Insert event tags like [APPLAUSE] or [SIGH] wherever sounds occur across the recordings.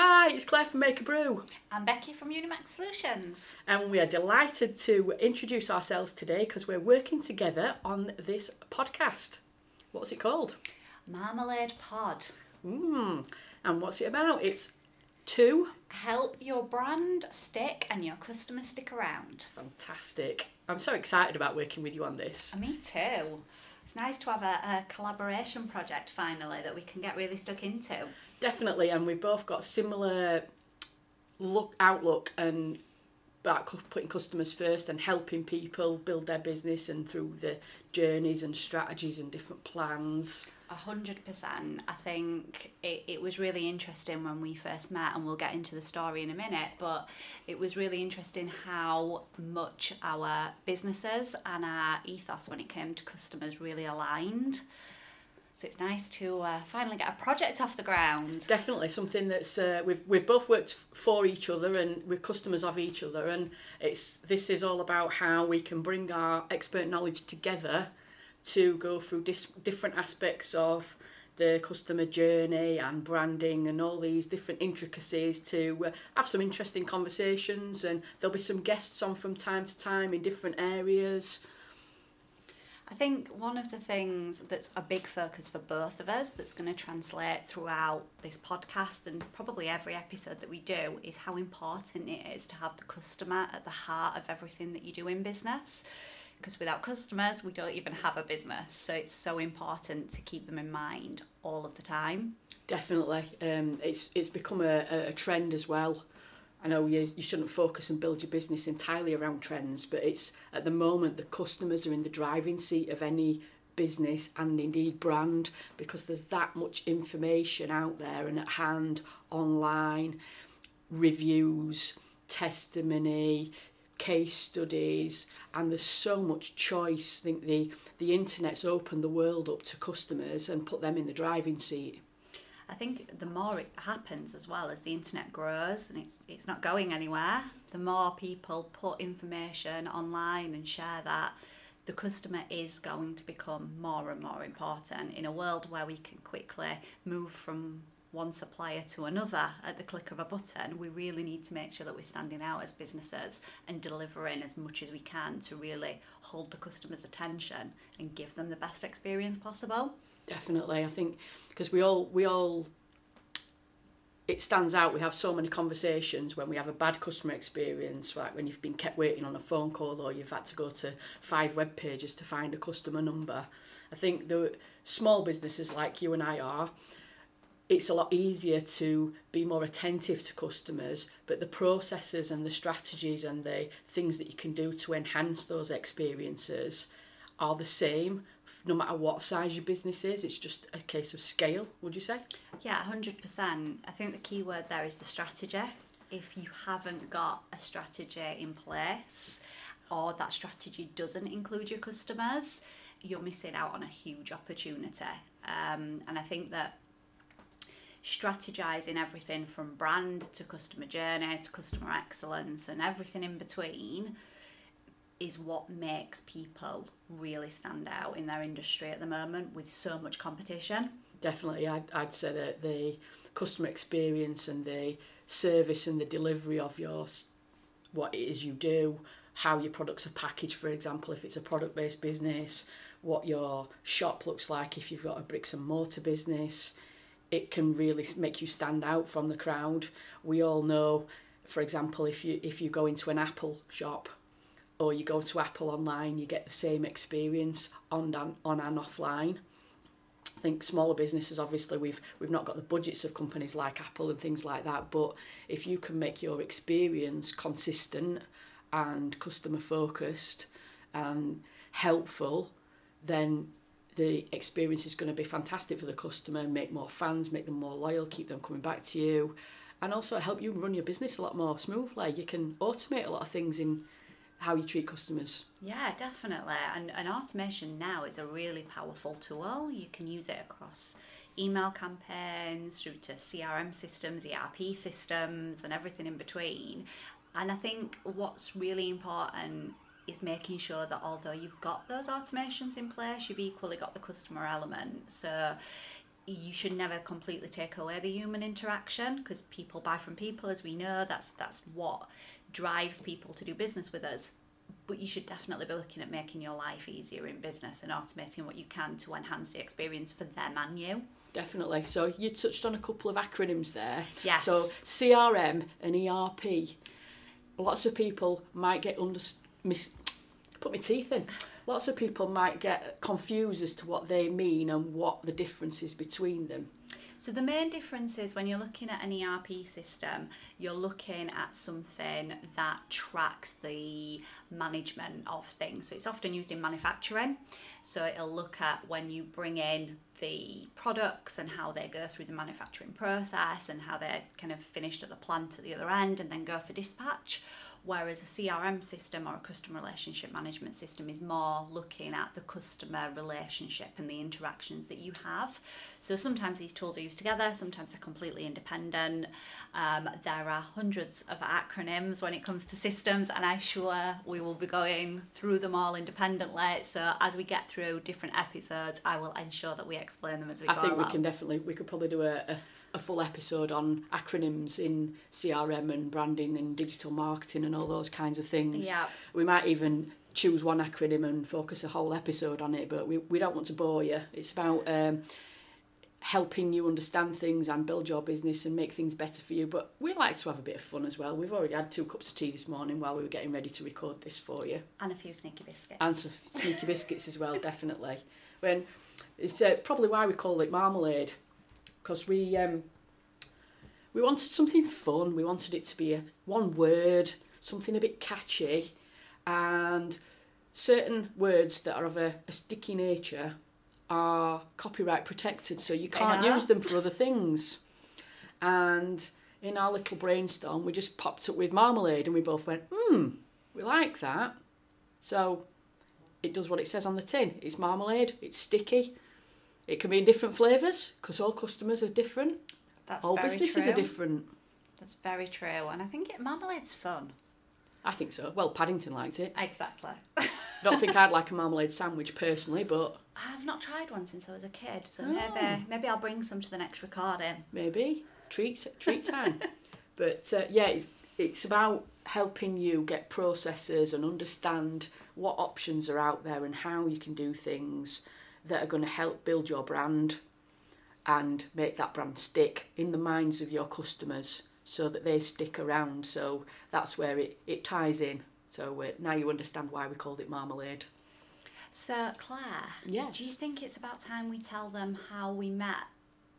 Hi, it's Claire from Make a Brew, I'm Becky from Unimax Solutions. and we are delighted to introduce ourselves today because we're working together on this podcast. What's it called? Marmalade Pod. Mm. And what's it about? It's to Help your brand stick and your customers stick around. Fantastic. I'm so excited about working with you on this. Me too. It's nice to have a, a collaboration project finally that we can get really stuck into. Definitely, and we've both got similar look outlook and about putting customers first and helping people build their business and through the journeys and strategies and different plans. A hundred percent. I think it, it was really interesting when we first met, and we'll get into the story in a minute. But it was really interesting how much our businesses and our ethos, when it came to customers, really aligned. So it's nice to uh, finally get a project off the ground. Definitely something that's uh, we've we've both worked for each other and we're customers of each other, and it's this is all about how we can bring our expert knowledge together to go through dis- different aspects of the customer journey and branding and all these different intricacies to uh, have some interesting conversations and there'll be some guests on from time to time in different areas I think one of the things that's a big focus for both of us that's going to translate throughout this podcast and probably every episode that we do is how important it is to have the customer at the heart of everything that you do in business. Because without customers, we don't even have a business. So it's so important to keep them in mind all of the time. Definitely, um, it's it's become a, a- a trend as well. I know you, you shouldn't focus and build your business entirely around trends, but it's at the moment the customers are in the driving seat of any business and indeed brand because there's that much information out there and at hand online, reviews, testimony, case studies, and there's so much choice. I think the the internet's opened the world up to customers and put them in the driving seat. I think the more it happens as well as the internet grows and it's it's not going anywhere, the more people put information online and share that, the customer is going to become more and more important in a world where we can quickly move from one supplier to another at the click of a button. We really need to make sure that we're standing out as businesses and delivering as much as we can to really hold the customer's attention and give them the best experience possible. Definitely, I think because we all we all it stands out. We have so many conversations when we have a bad customer experience, like when you've been kept waiting on a phone call or you've had to go to five web pages to find a customer number. I think the small businesses like you and I are, it's a lot easier to be more attentive to customers, but the processes and the strategies and the things that you can do to enhance those experiences are the same no matter what size your business is. It's just a case of scale, would you say? Yeah, hundred percent. I think the key word there is the strategy. If you haven't got a strategy in place, or that strategy doesn't include your customers, you're missing out on a huge opportunity. Um, and I think that strategizing everything from brand to customer journey to customer excellence and everything in between is what makes people really stand out in their industry at the moment with so much competition. Definitely, I'd, I'd say that the customer experience and the service and the delivery of your what it is you do, how your products are packaged, for example, if it's a product based business, what your shop looks like if you've got a bricks and mortar business, it can really make you stand out from the crowd. We all know, for example, if you if you go into an Apple shop or you go to Apple online, you get the same experience on and, on and offline. I think smaller businesses obviously we've we've not got the budgets of companies like Apple and things like that but if you can make your experience consistent and customer focused and helpful then the experience is going to be fantastic for the customer make more fans make them more loyal keep them coming back to you and also help you run your business a lot more smoothly you can automate a lot of things in how you treat customers Yeah, definitely. And, and automation now is a really powerful tool. You can use it across email campaigns, through to CRM systems, ERP systems, and everything in between. And I think what's really important is making sure that although you've got those automations in place, you've equally got the customer element. So you should never completely take away the human interaction because people buy from people as we know that's that's what drives people to do business with us but you should definitely be looking at making your life easier in business and automating what you can to enhance the experience for them and you Definitely. So you touched on a couple of acronyms there. Yes. So CRM and ERP. Lots of people might get under mis- put my teeth in. Lots of people might get confused as to what they mean and what the difference is between them. So the main difference is when you're looking at an ERP system, you're looking at something that tracks the management of things. So it's often used in manufacturing. So it'll look at when you bring in the products and how they go through the manufacturing process and how they're kind of finished at the plant at the other end and then go for dispatch. Whereas a CRM system or a customer relationship management system is more looking at the customer relationship and the interactions that you have. So sometimes these tools are used together, sometimes they're completely independent. Um, there are hundreds of acronyms when it comes to systems, and I'm sure we will be going through them all independently. So as we get through different episodes, I will ensure that we explain them as we I go I think along. we can definitely we could probably do a, a, a full episode on acronyms in CRM and branding and digital marketing and all those kinds of things. Yeah. We might even choose one acronym and focus a whole episode on it, but we, we don't want to bore you. It's about um, helping you understand things and build your business and make things better for you. But we like to have a bit of fun as well. We've already had two cups of tea this morning while we were getting ready to record this for you. And a few sneaky biscuits. And some sneaky biscuits as well, [LAUGHS] definitely. When it's uh, probably why we call it marmalade, because we um, we wanted something fun. We wanted it to be a one word, something a bit catchy, and certain words that are of a, a sticky nature are copyright protected, so you can't use them for other things. And in our little brainstorm, we just popped up with marmalade, and we both went, "Hmm, we like that." So it does what it says on the tin. It's marmalade. It's sticky. It can be in different flavours because all customers are different. That's all businesses true. are different. That's very true, and I think it, marmalade's fun. I think so. Well, Paddington liked it. Exactly. I don't think I'd like a marmalade sandwich personally, but [LAUGHS] I've not tried one since I was a kid, so Oh. maybe maybe I'll bring some to the next recording. maybe treat treat time. [LAUGHS] but uh, yeah, it- it's about helping you get processes and understand what options are out there and how you can do things that are going to help build your brand and make that brand stick in the minds of your customers so that they stick around. So that's where it, it ties in. So uh, now you understand why we called it marmalade. So Claire, Yes. do you think it's about time we tell them how we met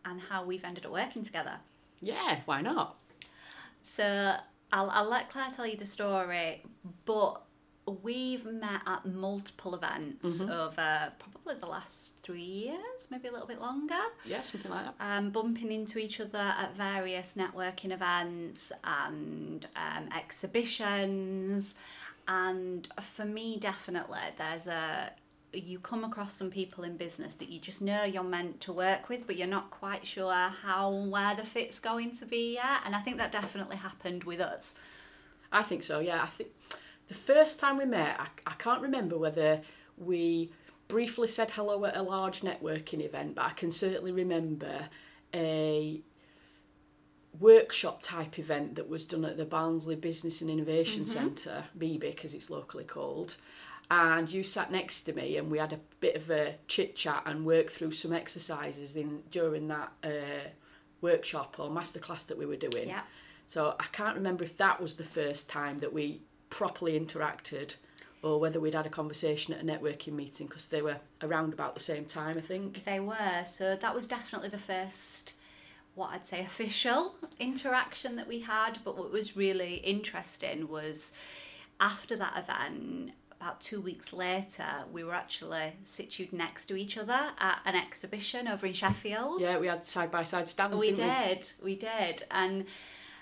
and how we've ended up working together? Yeah, why not? So I'll I'll let Claire tell you the story, but we've met at multiple events Mm-hmm. over probably the last three years, maybe a little bit longer. Yeah, something like that. um, bumping into each other at various networking events and um, exhibitions. And for me, definitely, there's a you come across some people in business that you just know you're meant to work with, but you're not quite sure how where the fit's going to be yet. And I think that definitely happened with us. I think so, yeah. I think the first time we met, I, I can't remember whether we briefly said hello at a large networking event, but I can certainly remember a workshop type event that was done at the Barnsley Business and Innovation Centre, BBIC as it's locally called. And you sat next to me, and we had a bit of a chit chat and worked through some exercises in during that uh, workshop or masterclass that we were doing. Yeah. So I can't remember if that was the first time that we properly interacted or whether we'd had a conversation at a networking meeting because they were around about the same time, I think. They were. So that was definitely the first, what I'd say, official interaction that we had. But what was really interesting was after that event, about two weeks later, we were actually situated next to each other at an exhibition over in Sheffield. Yeah, we had side by side stands. We did, we did, and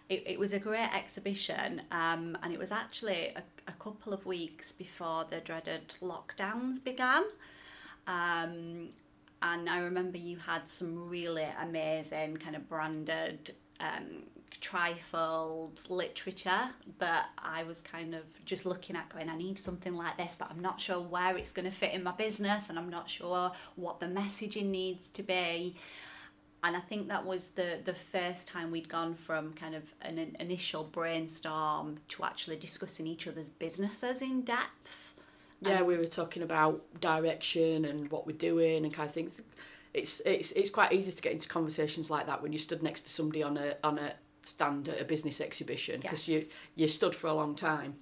it, it was a great exhibition. Um, and it was actually a, a couple of weeks before the dreaded lockdowns began. Um, and I remember you had some really amazing kind of branded um, trifold literature that I was kind of just looking at, going, I need something like this, but I'm not sure where it's going to fit in my business, and I'm not sure what the messaging needs to be and I think that was the the first time we'd gone from kind of an, an initial brainstorm to actually discussing each other's businesses in depth. Yeah, we were talking about direction and what we're doing and kind of things. It's it's it's quite easy to get into conversations like that when you stood next to somebody on a on a stand at a business exhibition because Yes. you you stood for a long time.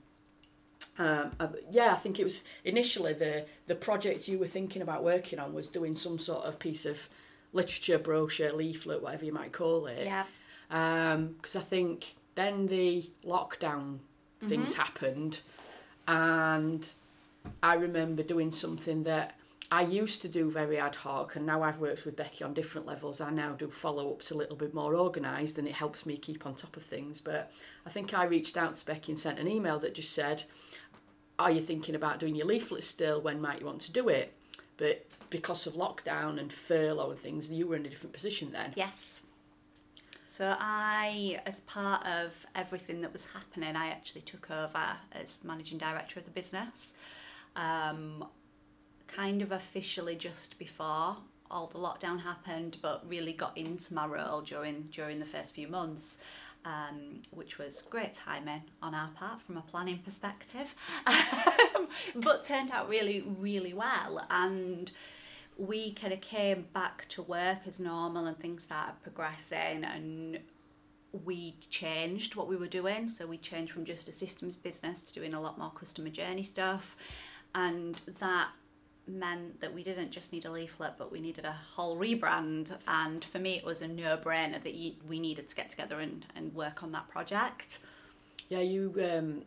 Um, uh, yeah, I think it was initially the the project you were thinking about working on was doing some sort of piece of literature brochure, leaflet, whatever you might call it. Yeah. Um, because I think then the lockdown mm-hmm. things happened, and I remember doing something that I used to do very ad hoc, and now I've worked with Becky on different levels. I now do follow ups a little bit more organised, and it helps me keep on top of things. But I think I reached out to Becky and sent an email that just said, "Are you thinking about doing your leaflet still? When might you want to do it?" But because of lockdown and furlough and things, you were in a different position then. Yes. So I, as part of everything that was happening, I actually took over as managing director of the business. Um, kind of officially just before all the lockdown happened, but really got into my role during during the first few months. Um, which was great timing on our part from a planning perspective, [LAUGHS] but turned out really, really well. And we kind of came back to work as normal and things started progressing and we changed what we were doing. So we changed from just a systems business to doing a lot more customer journey stuff. And that meant that we didn't just need a leaflet but we needed a whole rebrand and for me it was a no-brainer that you, we needed to get together and, and work on that project Yeah, you um,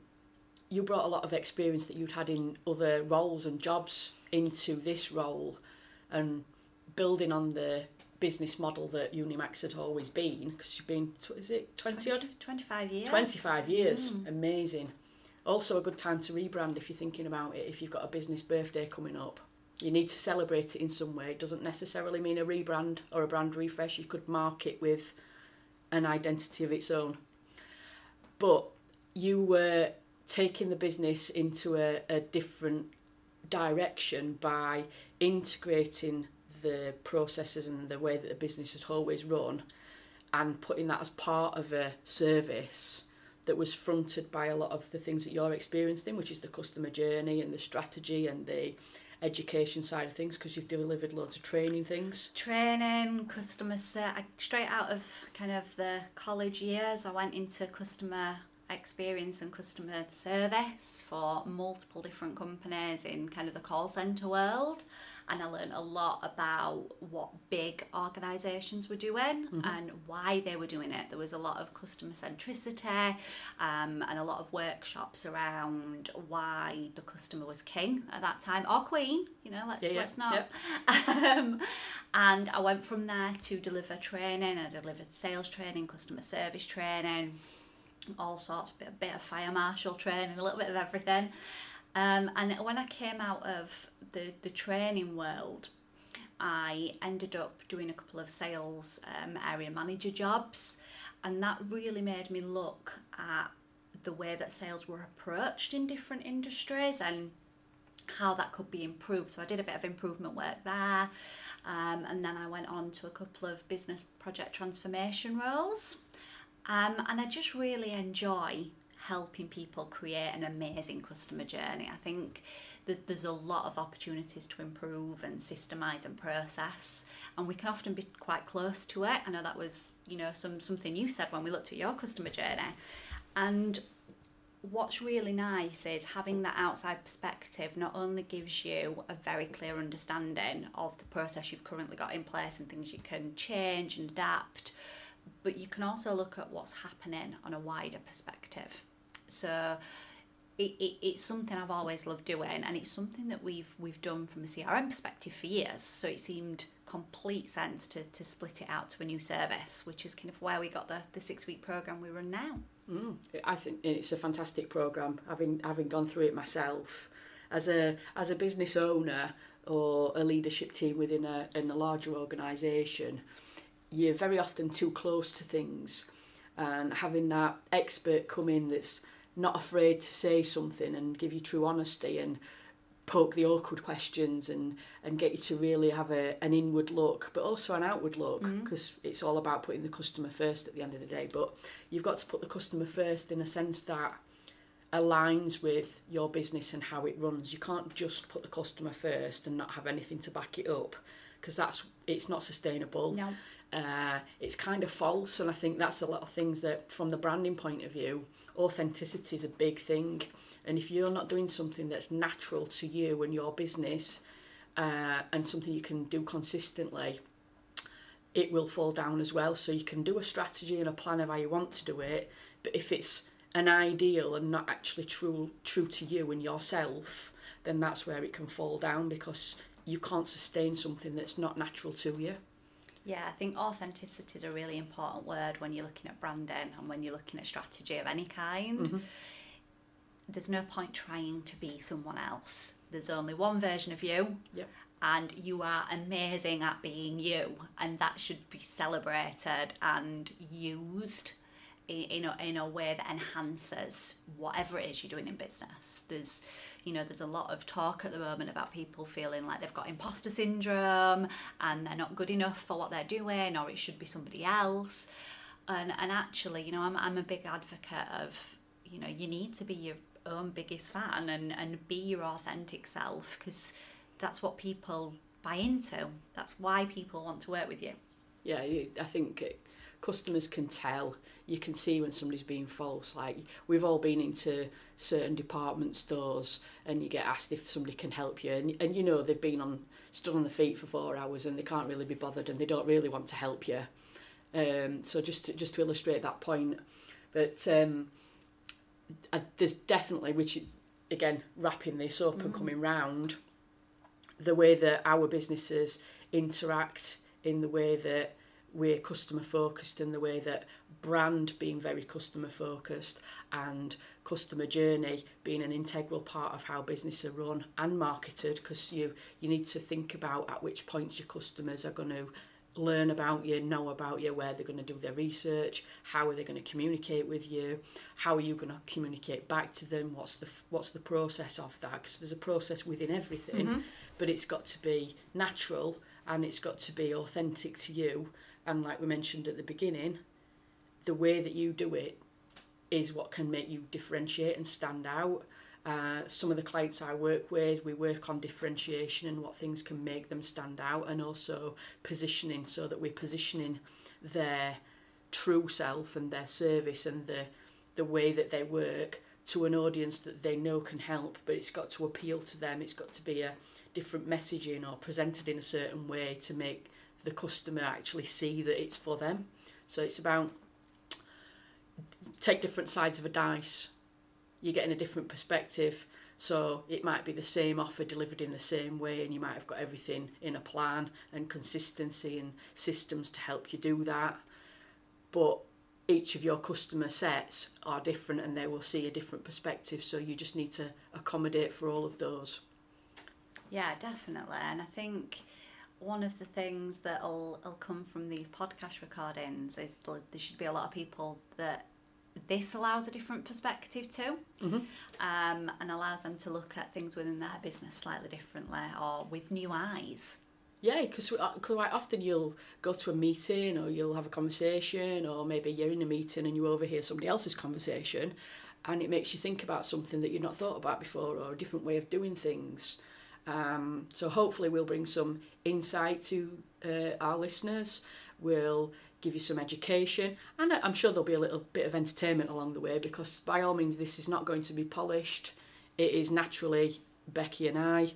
you brought a lot of experience that you'd had in other roles and jobs into this role, and building on the business model that Unimax had always been. Because you've been, is it twenty odd? 25 years 25 years. Amazing. Also, a good time to rebrand if you're thinking about it. If you've got a business birthday coming up, you need to celebrate it in some way. It doesn't necessarily mean a rebrand or a brand refresh. You could mark it with an identity of its own. But you were taking the business into a, a different direction by integrating the processes and the way that the business had always run and putting that as part of a service that was fronted by a lot of the things that you're experiencing, which is the customer journey and the strategy and the education side of things, because you've delivered loads of training things. training, customer ser- I- straight out of kind of the college years, I went into customer experience and customer service for multiple different companies in kind of the call center world. And I learned a lot about what big organisations were doing and why they were doing it. There was a lot of customer centricity um, and a lot of workshops around why the customer was king at that time or queen. You know, let's Yeah, yeah, let's not [LAUGHS] um, and I went from there to deliver training. I delivered sales training, customer service training, all sorts, bit, a bit of fire marshal training, a little bit of everything. Um, and when I came out of the, the training world, I ended up doing a couple of sales um, area manager jobs, and that really made me look at the way that sales were approached in different industries and how that could be improved. So I did a bit of improvement work there, um, and then I went on to a couple of business project transformation roles, um, and I just really enjoy helping people create an amazing customer journey. I think there's, there's a lot of opportunities to improve and systemize and process, and we can often be quite close to it. I know that was you know some something you said when we looked at your customer journey, and what's really nice is having that outside perspective not only gives you a very clear understanding of the process you've currently got in place and things you can change and adapt, but you can also look at what's happening on a wider perspective. So it, it, it's something I've always loved doing and it's something that we've we've done from a CRM perspective for years. So it seemed complete sense to, to split it out to a new service, which is kind of where we got the, the six week program we run now. Mm, I think it's a fantastic program. Having having gone through it myself, as a as a business owner or a leadership team within a in a larger organisation, you're very often too close to things, and having that expert come in that's not afraid to say something and give you true honesty and poke the awkward questions and and get you to really have a an inward look but also an outward look because mm-hmm. it's all about putting the customer first at the end of the day but you've got to put the customer first in a sense that aligns with your business and how it runs you can't just put the customer first and not have anything to back it up because that's it's not sustainable no. uh, it's kind of false and i think that's a lot of things that from the branding point of view authenticity is a big thing and if you're not doing something that's natural to you and your business uh, and something you can do consistently, it will fall down as well. So you can do a strategy and a plan of how you want to do it, but if it's an ideal and not actually true true to you and yourself, then that's where it can fall down because you can't sustain something that's not natural to you. Yeah, I think authenticity is a really important word when you're looking at branding and when you're looking at strategy of any kind. Mm-hmm there's no point trying to be someone else. There's only one version of you. Yep. And you are amazing at being you, and that should be celebrated and used in, a, in a way that enhances whatever it is you're doing in business. There's, you know, there's a lot of talk at the moment about people feeling like they've got imposter syndrome and they're not good enough for what they're doing, or it should be somebody else. And and actually, you know, I'm I'm a big advocate of, you know, you need to be your own biggest fan and, and be your authentic self because that's what people buy into. That's why people want to work with you. Yeah, I think customers can tell. You can see when somebody's being false. Like we've all been into certain department stores, and you get asked if somebody can help you, and, and you know they've been on stood on the feet for four hours, and they can't really be bothered, and they don't really want to help you. Um, so just to, just to illustrate that point, but um, uh, there's definitely, which again, wrapping this up mm. and coming round, the way that our businesses interact in the way that we're customer focused in the way that brand being very customer focused and customer journey being an integral part of how business are run and marketed because you you need to think about at which points your customers are going to learn about you, know about you, where they're going to do their research, how are they going to communicate with you, how are you going to communicate back to them, what's the what's the process of that? Because there's a process within everything, mm-hmm. but it's got to be natural and it's got to be authentic to you. And like we mentioned at the beginning, the way that you do it is what can make you differentiate and stand out. Uh, some of the clients I work with, we work on differentiation and what things can make them stand out, and also positioning so that we're positioning their true self and their service and the the way that they work to an audience that they know can help, but it's got to appeal to them. It's got to be a different messaging or presented in a certain way to make the customer actually see that it's for them. So it's about take different sides of a dice you're getting a different perspective. So it might be the same offer delivered in the same way, and you might have got everything in a plan and consistency and systems to help you do that. But each of your customer sets are different and they will see a different perspective, so you just need to accommodate for all of those. Yeah, definitely. And I think one of the things that'll will come from these podcast recordings is there should be a lot of people that this allows a different perspective too mm-hmm. um, and allows them to look at things within their business slightly differently or with new eyes. Yeah, because uh, quite often you'll go to a meeting or you'll have a conversation, or maybe you're in a meeting and you overhear somebody else's conversation, and it makes you think about something that you've not thought about before or a different way of doing things. Um, so hopefully we'll bring some insight to uh, our listeners. We'll give you some education, and I'm sure there'll be a little bit of entertainment along the way because, by all means, this is not going to be polished. It is naturally Becky and I.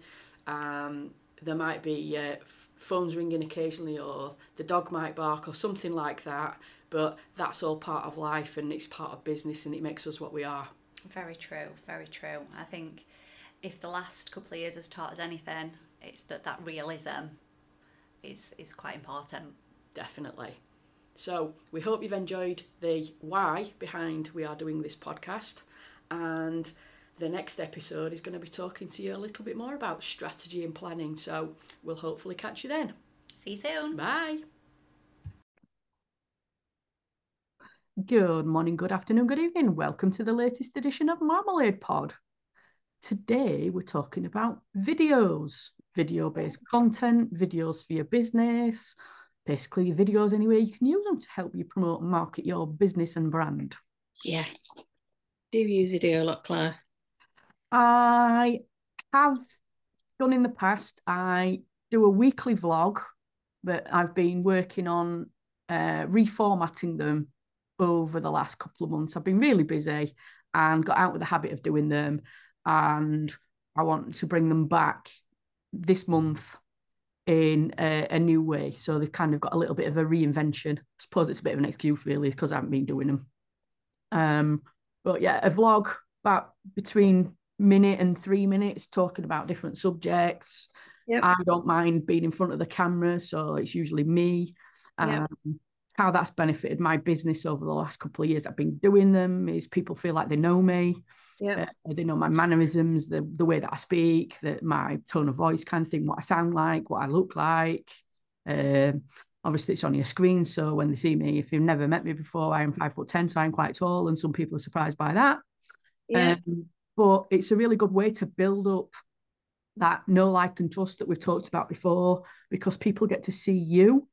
Um, there might be uh, phones ringing occasionally, or the dog might bark, or something like that, but that's all part of life and it's part of business and it makes us what we are. Very true, very true. I think if the last couple of years has taught us anything, it's that that realism is is quite important. Definitely. So we hope you've enjoyed the why behind we are doing this podcast. And the next episode is going to be talking to you a little bit more about strategy and planning. So we'll hopefully catch you then. See you soon. Bye. Good morning, good afternoon, good evening. Welcome to the latest edition of Marmalade Pod. Today we're talking about videos, video based content, videos for your business, basically videos anywhere You can use them to help you promote and market your business and brand. Yes. Do you use video a lot, Claire? I have done in the past. I do a weekly vlog but I've been working on uh, reformatting them over the last couple of months. I've been really busy and got out with the habit of doing them. And I want to bring them back this month in a, a, new way. So they've kind of got a little bit of a reinvention. I suppose it's a bit of an excuse, really, because I haven't been doing them. Um, but yeah, a vlog about between minute and three minutes talking about different subjects. Yep. I don't mind being in front of the camera, so it's usually me. Um, yep. How that's benefited my business over the last couple of years I've been doing them is people feel like they know me. Yeah. Uh, they know my mannerisms, the the way that I speak, that my tone of voice kind of thing, what I sound like, what I look like. Um, obviously it's on your screen, so when they see me, if you've never met me before, I am five foot ten, so I'm quite tall, and some people are surprised by that. Yeah. Um, but it's a really good way to build up that know, like, and trust that we've talked about before because people get to see you.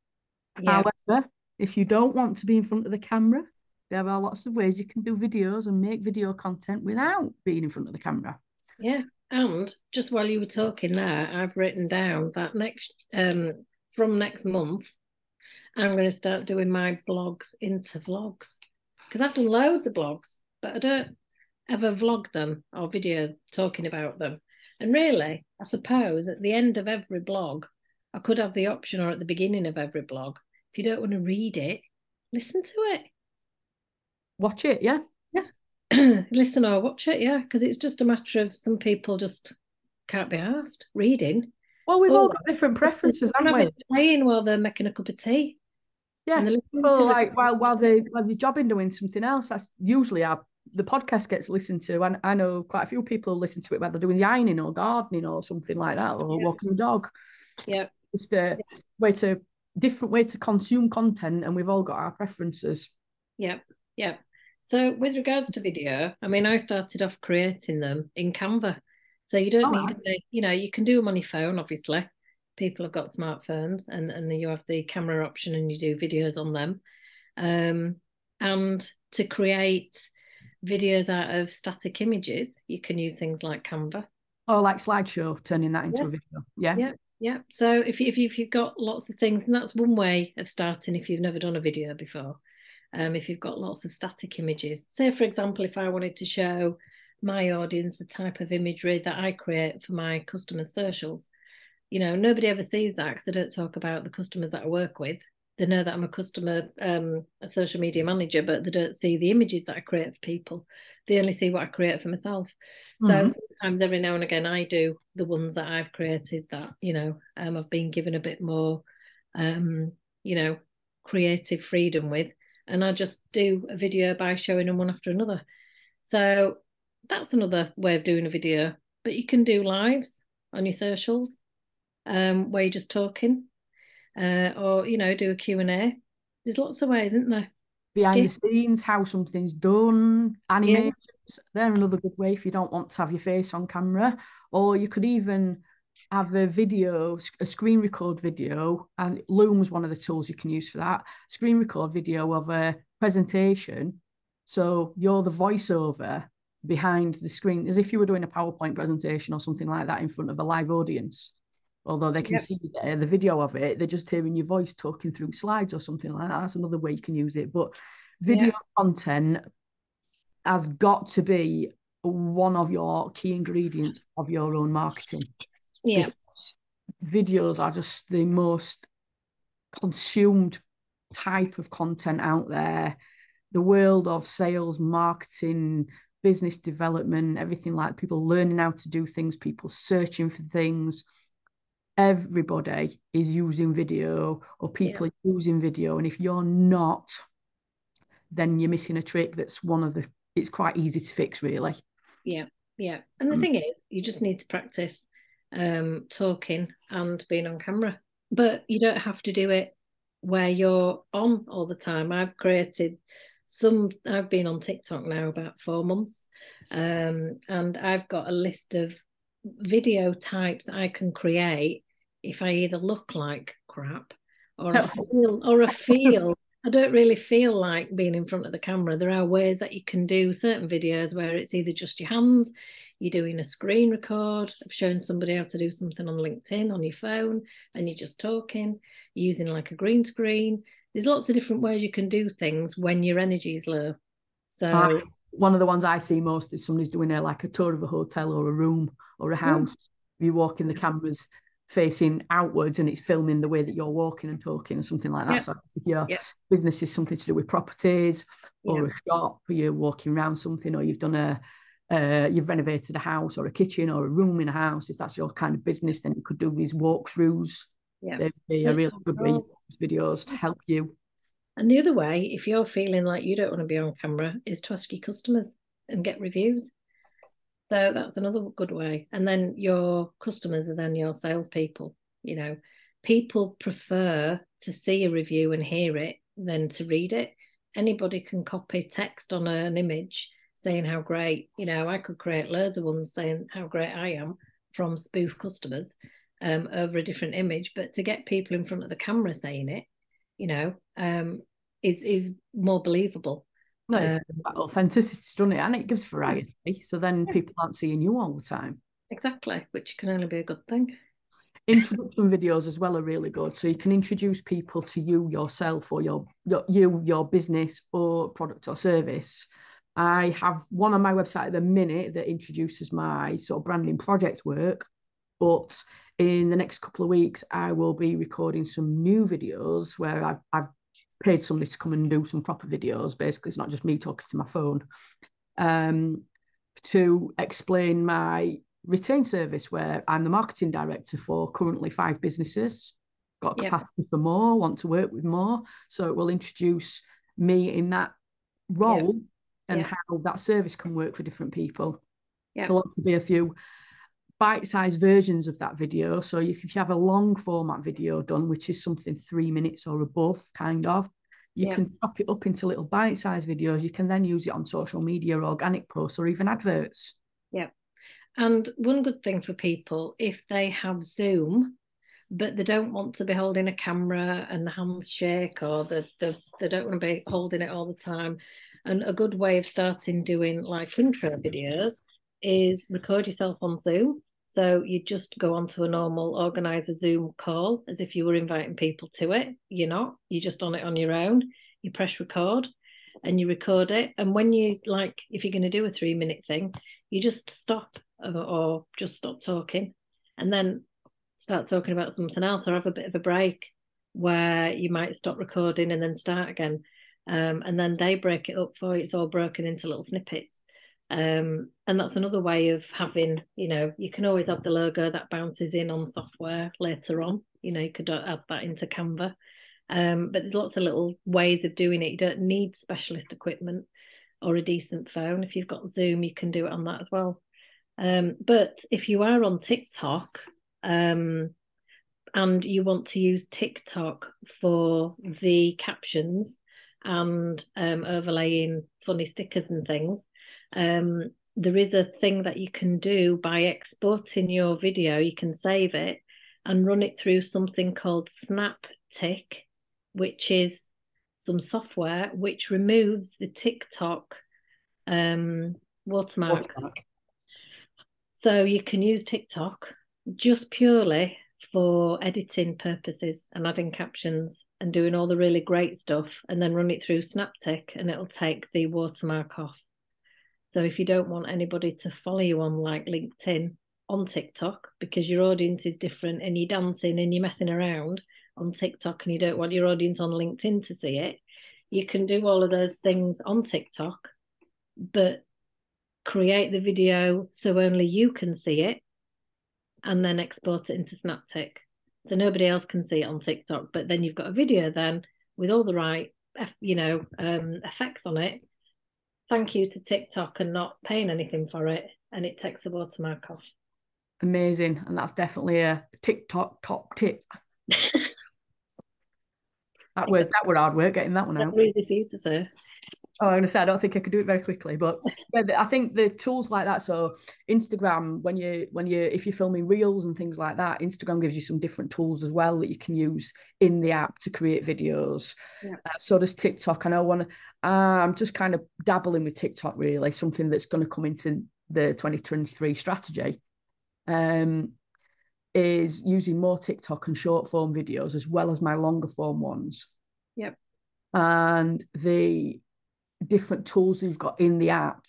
Yeah. However, if you don't want to be in front of the camera, there are lots of ways you can do videos and make video content without being in front of the camera. Yeah. And just while you were talking there, I've written down that next um from next month, I'm going to start doing my blogs into vlogs because I've done loads of blogs, but I don't ever vlog them or video talking about them. And really, I suppose at the end of every blog, I could have the option, or at the beginning of every blog, if you don't want to read it, listen to it. Watch it, yeah. Yeah. [CLEARS THROAT] listen or watch it, yeah. Because it's just a matter of some people just can't be asked reading. Well, we've all got different preferences, haven't we? Playing while they're making a cup of tea. Yeah, well, like while while they while they're jobbing doing something else, that's usually our the podcast gets listened to, and I know quite a few people listen to it while they're doing the ironing or gardening or something like that, or yeah. walking the dog. Yeah, just a way to different way to consume content, and we've all got our preferences. Yeah, yeah. So with regards to video, I mean, I started off creating them in Canva, so you don't oh, need, a, you know, you can do them on your phone, obviously. People have got smartphones, and and you have the camera option, and you do videos on them. Um, and to create videos out of static images, you can use things like Canva. Or like slideshow, turning that into yeah. a video. Yeah. Yeah. Yeah. So if, you, if, you, if you've got lots of things, and that's one way of starting if you've never done a video before. Um, if you've got lots of static images, say for example, if I wanted to show my audience the type of imagery that I create for my customer socials, you know, nobody ever sees that because I don't talk about the customers that I work with they know that I'm a customer, um, a social media manager, but they don't see the images that I create for people. They only see what I create for myself. Mm-hmm. So sometimes every now and again I do the ones that I've created that, you know, um, I've been given a bit more, um, you know, creative freedom with. And I just do a video by showing them one after another. So that's another way of doing a video. But you can do lives on your socials um, where you're just talking uh, or you know do a Q&A. There's lots of ways, isn't there? Behind yeah. the scenes, how something's done, animations. Yeah. They're another good way if you don't want to have your face on camera. Or you could even have a video, a screen record video, and Loom's one of the tools you can use for that. Screen record video of a presentation. So you're the voiceover behind the screen, as if you were doing a PowerPoint presentation or something like that in front of a live audience although they can yep. see the, the video of it they're just hearing your voice talking through slides or something like that. That's another way you can use it. But video yeah. content has got to be one of your key ingredients of your own marketing. Yeah. Videos are just the most consumed type of content out there. The world of sales marketing business development everything like people learning how to do things people searching for things everybody is using video or people yeah. are using video. And if you're not then you're missing a trick that's one of the it's quite easy to fix really. Yeah yeah. And the um, thing is you just need to practice um talking and being on camera. But you don't have to do it where you're on all the time. I've created some I've been on TikTok now about four months, um, and I've got a list of video types that I can create if I either look like crap or I [LAUGHS] feel or I feel I don't really feel like being in front of the camera. There are ways that you can do certain videos where it's either just your hands, you're doing a screen record of showing somebody how to do something on LinkedIn on your phone, and you're just talking, using like a green screen. There's lots of different ways you can do things when your energy is low. So uh, one of the ones I see most is somebody's doing a like a tour of a hotel or a room or a house. Mm. You walk in the cameras facing outwards and it's filming the way that you're walking and talking or something like that. Yep. So if your yep. business is something to do with properties or yep. a shop, or you're walking around something, or you've done a uh, you've renovated a house or a kitchen or a room in a house, if that's your kind of business, then you could do these walkthroughs. Yeah. They'd be a really good videos to help you. And the other way, if you're feeling like you don't want to be on camera, is to ask your customers and get reviews. So that's another good way. And then your customers are then your salespeople. You know, people prefer to see a review and hear it than to read it. Anybody can copy text on an image saying how great, you know, I could create loads of ones saying how great I am from spoof customers um, over a different image. But to get people in front of the camera saying it, you know, um, is is more believable. No, it's um, authenticity, doesn't it? And it gives variety. So then people aren't seeing you all the time. Exactly, which can only be a good thing. Introduction videos as well are really good. So you can introduce people to you yourself or your, your you, your business or product or service. I have one on my website at the minute that introduces my sort of branding project work. But in the next couple of weeks, I will be recording some new videos where I've, I've paid somebody to come and do some proper videos. Basically, it's not just me talking to my phone. Um, to explain my retain service, where I'm the marketing director for currently five businesses, got capacity yep. for more, want to work with more. So it will introduce me in that role yep. and yep. how that service can work for different people. Yeah. There'll also be a few bite-sized versions of that video. So you, if you have a long format video done, which is something three minutes or above, kind of, you yeah. can chop it up into little bite-sized videos. You can then use it on social media, organic posts, or even adverts. Yeah. And one good thing for people, if they have Zoom, but they don't want to be holding a camera and the hands shake, or they, they, they don't want to be holding it all the time. And a good way of starting doing like intro videos is record yourself on Zoom so you just go onto a normal organizer Zoom call as if you were inviting people to it. You're not, you're just on it on your own. You press record and you record it. And when you like, if you're going to do a three minute thing, you just stop or just stop talking and then start talking about something else or have a bit of a break where you might stop recording and then start again. Um, and then they break it up for you. It's all broken into little snippets. Um, and that's another way of having, you know, you can always have the logo that bounces in on software later on. You know, you could add that into Canva. Um, but there's lots of little ways of doing it. You don't need specialist equipment or a decent phone. If you've got Zoom, you can do it on that as well. Um, but if you are on TikTok um, and you want to use TikTok for the captions and um, overlaying funny stickers and things, um, there is a thing that you can do by exporting your video. You can save it and run it through something called SnapTik, which is some software which removes the TikTok um, watermark. watermark. So you can use TikTok just purely for editing purposes and adding captions and doing all the really great stuff, and then run it through SnapTik, and it'll take the watermark off. So if you don't want anybody to follow you on like LinkedIn on TikTok because your audience is different and you're dancing and you're messing around on TikTok and you don't want your audience on LinkedIn to see it, you can do all of those things on TikTok, but create the video so only you can see it and then export it into SnapTik. So nobody else can see it on TikTok, but then you've got a video then with all the right, you know, um, effects on it thank you to TikTok and not paying anything for it, and it takes the watermark off. Amazing, and that's definitely a TikTok top tip. [LAUGHS] that was that were hard work getting that one out. Easy for you to say. Oh, I'm gonna say I don't think I could do it very quickly, but yeah, I think the tools like that. So Instagram, when you when you if you're filming reels and things like that, Instagram gives you some different tools as well that you can use in the app to create videos. Yeah. Uh, so does TikTok. I know one. Uh, I'm just kind of dabbling with TikTok really, something that's going to come into the 2023 strategy. Um, is using more TikTok and short form videos as well as my longer form ones. Yep. And the different tools you've got in the app.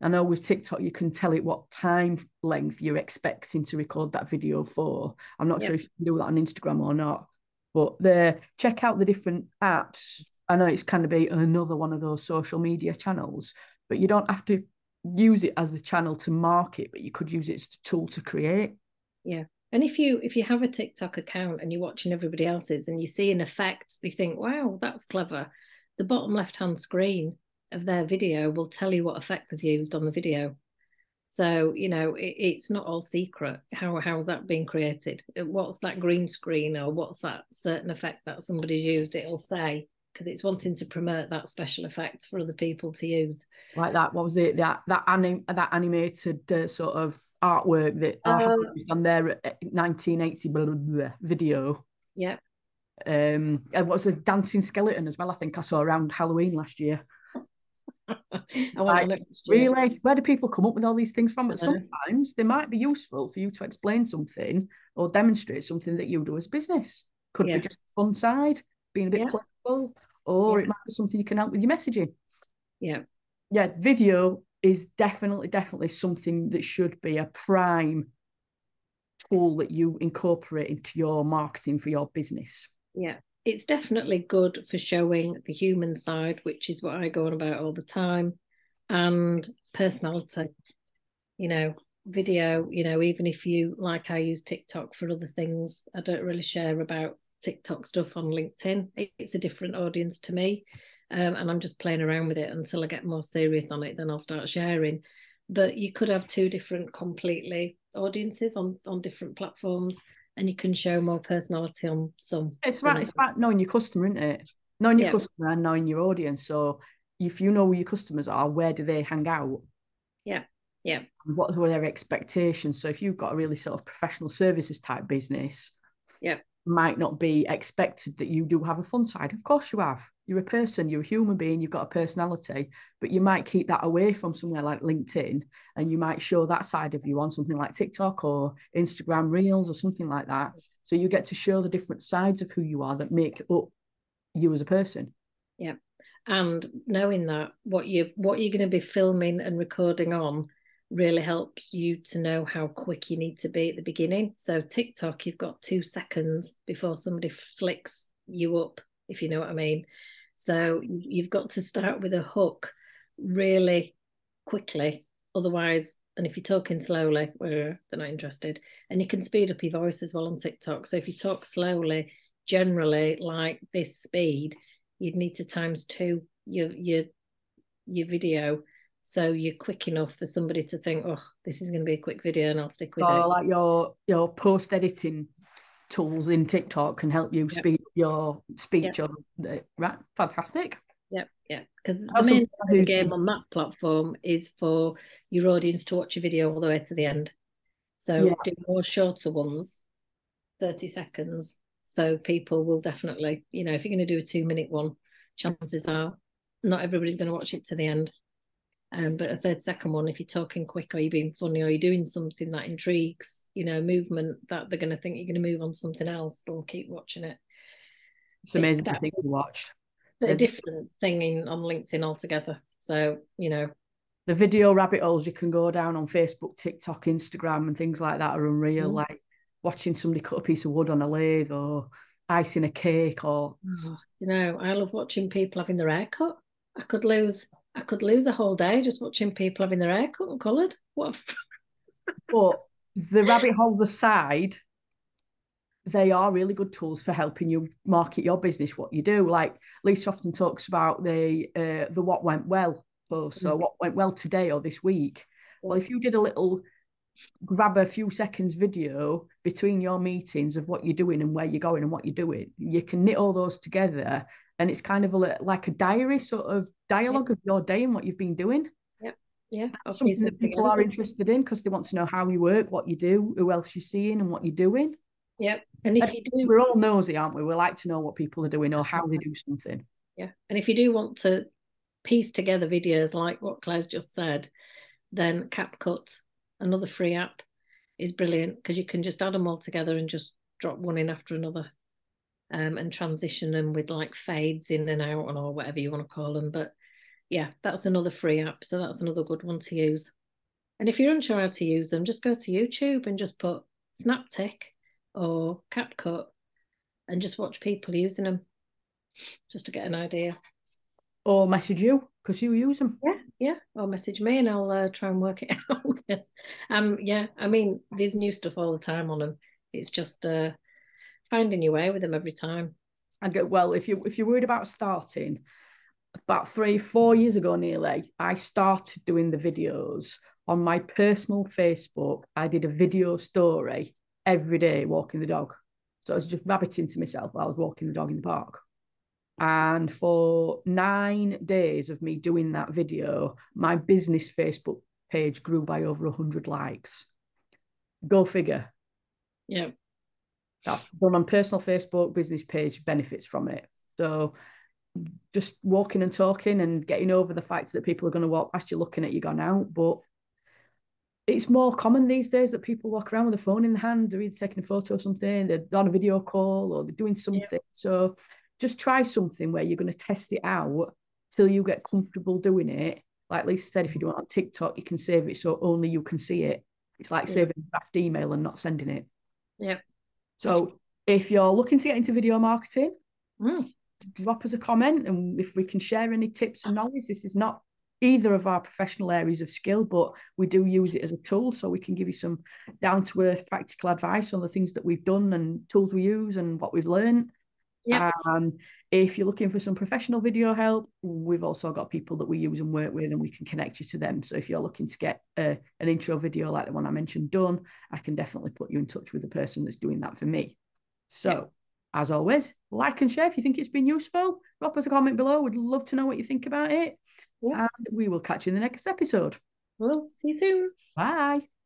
I know with TikTok, you can tell it what time length you're expecting to record that video for. I'm not sure if you can do that on Instagram or not, but the check out the different apps. I know it's kind of be another one of those social media channels, but you don't have to use it as the channel to market, but you could use it as a tool to create. Yeah. And if you if you have a TikTok account and you're watching everybody else's and you see an effect, they think, wow, that's clever. The bottom left hand screen of their video will tell you what effect they've used on the video. So, you know, it, it's not all secret. How how's that being created? What's that green screen or what's that certain effect that somebody's used? It'll say because it's wanting to promote that special effect for other people to use. Like that, what was it? That that anim that animated uh, sort of artwork that uh, on their 1980 blah, blah, blah, video. Yeah. Um, it was a dancing skeleton as well. I think I saw around Halloween last year. Like, really, where do people come up with all these things from? But sometimes they might be useful for you to explain something or demonstrate something that you do as business. Could yeah. be just fun side, being a bit yeah. playful, or it might be something you can help with your messaging. Yeah. Yeah, video is definitely, definitely something that should be a prime tool that you incorporate into your marketing for your business. Yeah. It's definitely good for showing the human side, which is what I go on about all the time, and personality. You know, video, you know, even if you like, I use TikTok for other things, I don't really share about TikTok stuff on LinkedIn. It's a different audience to me. Um, and I'm just playing around with it until I get more serious on it. Then I'll start sharing. But you could have two different completely audiences on on different platforms, and you can show more personality on some. It's right. It's about knowing your customer, isn't it? Knowing your yeah. customer and knowing your audience. So if you know where your customers are, where do they hang out? Yeah. Yeah. What were their expectations? So if you've got a really sort of professional services type business, yeah, might not be expected that you do have a fun side. Of course, you have. You're a person, you're a human being, you've got a personality, but you might keep that away from somewhere like LinkedIn and you might show that side of you on something like TikTok or Instagram Reels or something like that. So you get to show the different sides of who you are that make up you as a person. Yeah. And knowing that what you what you're going to be filming and recording on really helps you to know how quick you need to be at the beginning. So TikTok, you've got two seconds before somebody flicks you up, if you know what I mean. So you've got to start with a hook really quickly. Otherwise, and if you're talking slowly, uh, they're not interested. And you can speed up your voice as well on TikTok. So if you talk slowly, generally like this speed, you'd need to times two your your your video so you're quick enough for somebody to think, oh, this is going to be a quick video and I'll stick with it. oh, it. Like your your post editing tools in TikTok can help you yep. speed your speech yep. or uh, right. Fantastic. Yeah, yeah. Because the main game on that platform is for your audience to watch a video all the way to the end. So yeah. do more shorter ones, 30 seconds. So people will definitely, you know, if you're going to do a two minute one, chances are not everybody's going to watch it to the end. Um, but a third second one, if you're talking quick or you're being funny or you're doing something that intrigues, you know, movement that they're going to think you're going to move on something else, they'll keep watching it. It's amazing to think you watched. But a different thing in, on LinkedIn altogether. So, you know. The video rabbit holes you can go down on Facebook, TikTok, Instagram, and things like that are unreal. Mm. Like watching somebody cut a piece of wood on a lathe or icing a cake or. Oh, you know, I love watching people having their hair cut. I could lose I could lose a whole day just watching people having their hair cut and coloured. What? but the rabbit hole aside, they are really good tools for helping you market your business, what you do. Like Lisa often talks about the uh, the what went well post. So mm-hmm. what went well today or this week. Well, if you did a little grab a few seconds video between your meetings of what you're doing and where you're going and what you're doing, you can knit all those together and it's kind of a, like a diary sort of dialogue of your day and what you've been doing. Yeah, That's something that people are interested in because they want to know how you work, what you do, who else you're seeing, and what you're doing. Yep. And if And you do, We're all nosy, aren't we? We like to know what people are doing or how they do something. yeah, and if you do want to piece together videos like what Claire's just said, then CapCut, another free app, is brilliant because you can just add them all together and just drop one in after another, um, and transition them with like fades in and out or whatever you want to call them. But yeah, that's another free app, so that's another good one to use. And if you're unsure how to use them, just go to YouTube and just put Snaptic or CapCut and just watch people using them just to get an idea. Or message you because you use them. Yeah, yeah. Or message me and I'll uh, try and work it [LAUGHS] out. yes. Um. Yeah. I mean, there's new stuff all the time on them. It's just uh, finding your way with them every time. I go, well, if you if you're worried about starting, about three, four years ago nearly, I started doing the videos on my personal Facebook. I did a video story every day walking the dog. So I was just rabbiting to myself while I was walking the dog in the park. And for nine days of me doing that video, my business Facebook page grew by over 100 likes. Go figure. Yeah. That's done on personal Facebook, business page benefits from it. So just walking and talking and getting over the fact that people are going to walk past you looking at you gone out. But it's more common these days that people walk around with a phone in the hand, they're either taking a photo or something, they're on a video call or they're doing something. So just try something where you're going to test it out till you get comfortable doing it. Like Lisa said, if you do it on TikTok, you can save it so only you can see it. It's like Yeah. saving a draft email and not sending it. Yeah. So if you're looking to get into video marketing, Mm. drop us a comment and if we can share any tips and knowledge. This is not either of our professional areas of skill, but we do use it as a tool so we can give you some down to earth practical advice on the things that we've done and tools we use and what we've learned. Yeah. And um, if you're looking for some professional video help, we've also got people that we use and work with, and we can connect you to them. So if you're looking to get a, an intro video like the one I mentioned done, I can definitely put you in touch with the person that's doing that for me. So, as always, like and share if you think it's been useful. Drop us a comment below. We'd love to know what you think about it. And we will catch you in the next episode. Well, see you soon. Bye.